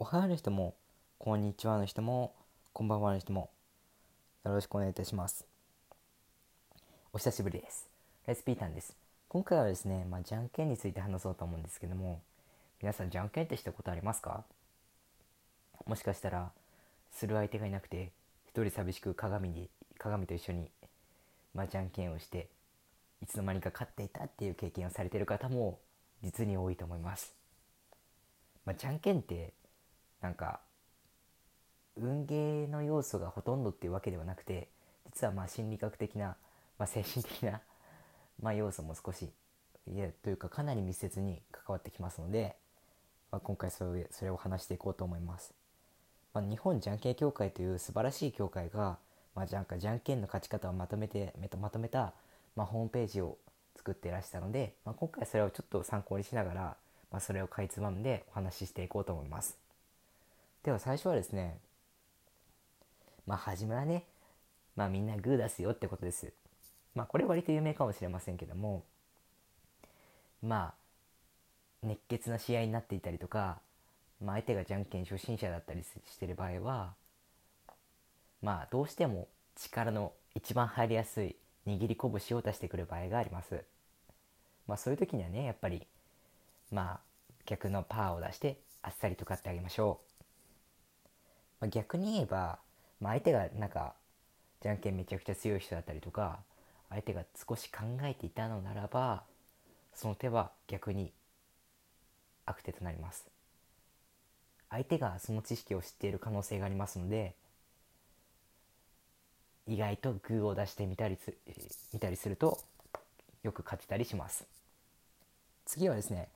おはようの人も、こんにちはの人も、こんばんはの人も、よろしくお願いいたします。お久しぶりです。レスピータンです。今回はですね、まあ、じゃんけんについて話そうと思うんですけども、皆さんじゃんけんってしたことありますか？もしかしたら、する相手がいなくて、一人寂しく鏡に、鏡と一緒に、まあ、じゃんけんをして、いつの間にか勝っていたっていう経験をされている方も、実に多いと思います。まあ、じゃんけんってなんか運ゲーの要素がほとんどっていうわけではなくて実はまあ心理学的な、まあ、精神的な、まあ、要素も少しいやというかかなり密接に関わってきますので、まあ、今回それそれを話していこうと思います。まあ、日本じゃんけん協会という素晴らしい協会が、まあ、じゃんかじゃんけんの勝ち方をまとめてまとめた、まあ、ホームページを作ってらしたので、まあ、今回それをちょっと参考にしながら、まあ、それをかいつまんでお話ししていこうと思います。では最初はですねまあ初めはねまあみんなグー出すよってことです。まあこれ割と有名かもしれませんけどもまあ熱血な試合になっていたりとか、まあ、相手がじゃんけん初心者だったりしてる場合はまあどうしても力の一番入りやすい握り拳を出してくる場合があります。まあそういう時にはねやっぱりまあ逆のパーを出してあっさりと勝ってあげましょう。まあ、逆に言えば、まあ、相手がなんかじゃんけんめちゃくちゃ強い人だったりとか相手が少し考えていたのならばその手は逆に悪手となります。相手がその知識を知っている可能性がありますので意外とグーを出してみたりす見たりするとよく勝てたりします。次はですね、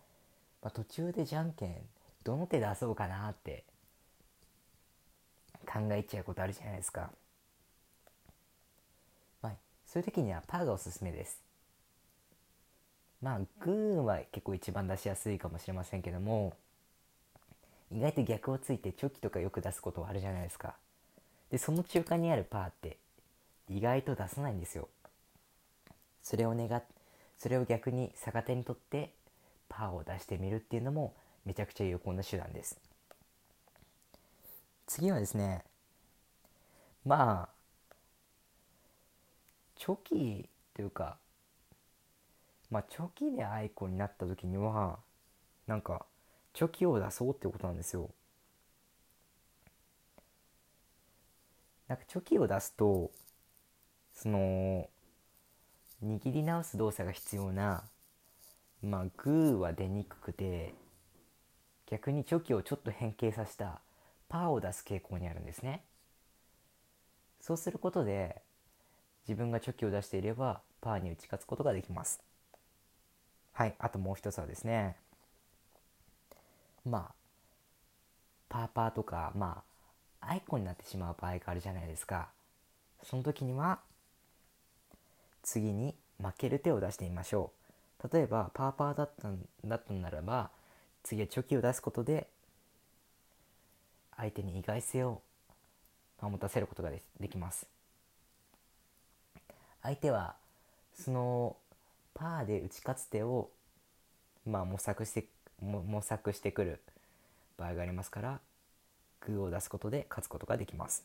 まあ、途中でじゃんけんどの手で遊ぼうかなって考えちゃうことあるじゃないですか。まあ、そういう時にはパーがおすすめです。まあ、グーは結構一番出しやすいかもしれませんけども、意外と逆をついてチョキとかよく出すことはあるじゃないですか。で、その中間にあるパーって意外と出さないんですよ。それを願、それを逆に逆手にとってパーを出してみるっていうのもめちゃくちゃ有効な手段です。次はですねまあチョキというかまあチョキでアイコンになった時にはなんかチョキを出そうってことなんですよ。なんかチョキを出すとその握り直す動作が必要なまあグーは出にくくて逆にチョキをちょっと変形させたパーを出す傾向にあるんですね。そうすることで自分がチョキを出していればパーに打ち勝つことができます。はいあともう一つはですね。まあパーパーとかまあアイコンになってしまう場合があるじゃないですか。その時には次に負ける手を出してみましょう。例えばパーパーだったんだったならば次はチョキを出すことで相手に意外性を保たせることができます。相手はそのパーで打ち勝つ手をまあ模索して模索してくる場合がありますからグーを出すことで勝つことができます。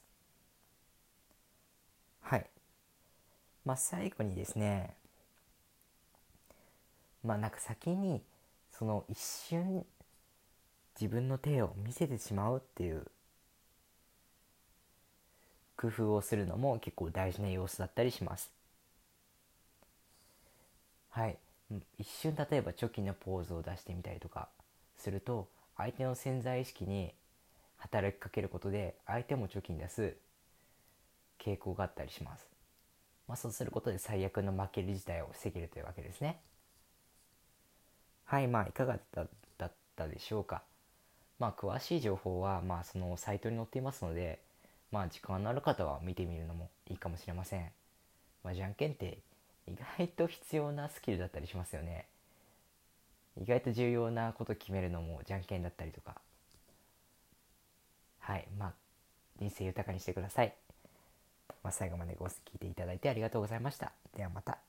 はい。まあ最後にですねまあなんか先にその一瞬自分の手を見せてしまうっていう工夫をするのも結構大事な要素だったりします。はい。一瞬例えばチョキのポーズを出してみたりとかすると相手の潜在意識に働きかけることで相手もチョキに出す傾向があったりします、まあ、そうすることで最悪の負ける事態を防げるというわけですね。はい。まあいかがだったでしょうか。まあ、詳しい情報は、まあ、そのサイトに載っていますので、まあ、時間のある方は見てみるのもいいかもしれません。まあ、じゃんけんって意外と必要なスキルだったりしますよね。意外と重要なこと決めるのもじゃんけんだったりとか。はい。まあ、人生豊かにしてください。まあ、最後までご聞いていただいてありがとうございました。ではまた。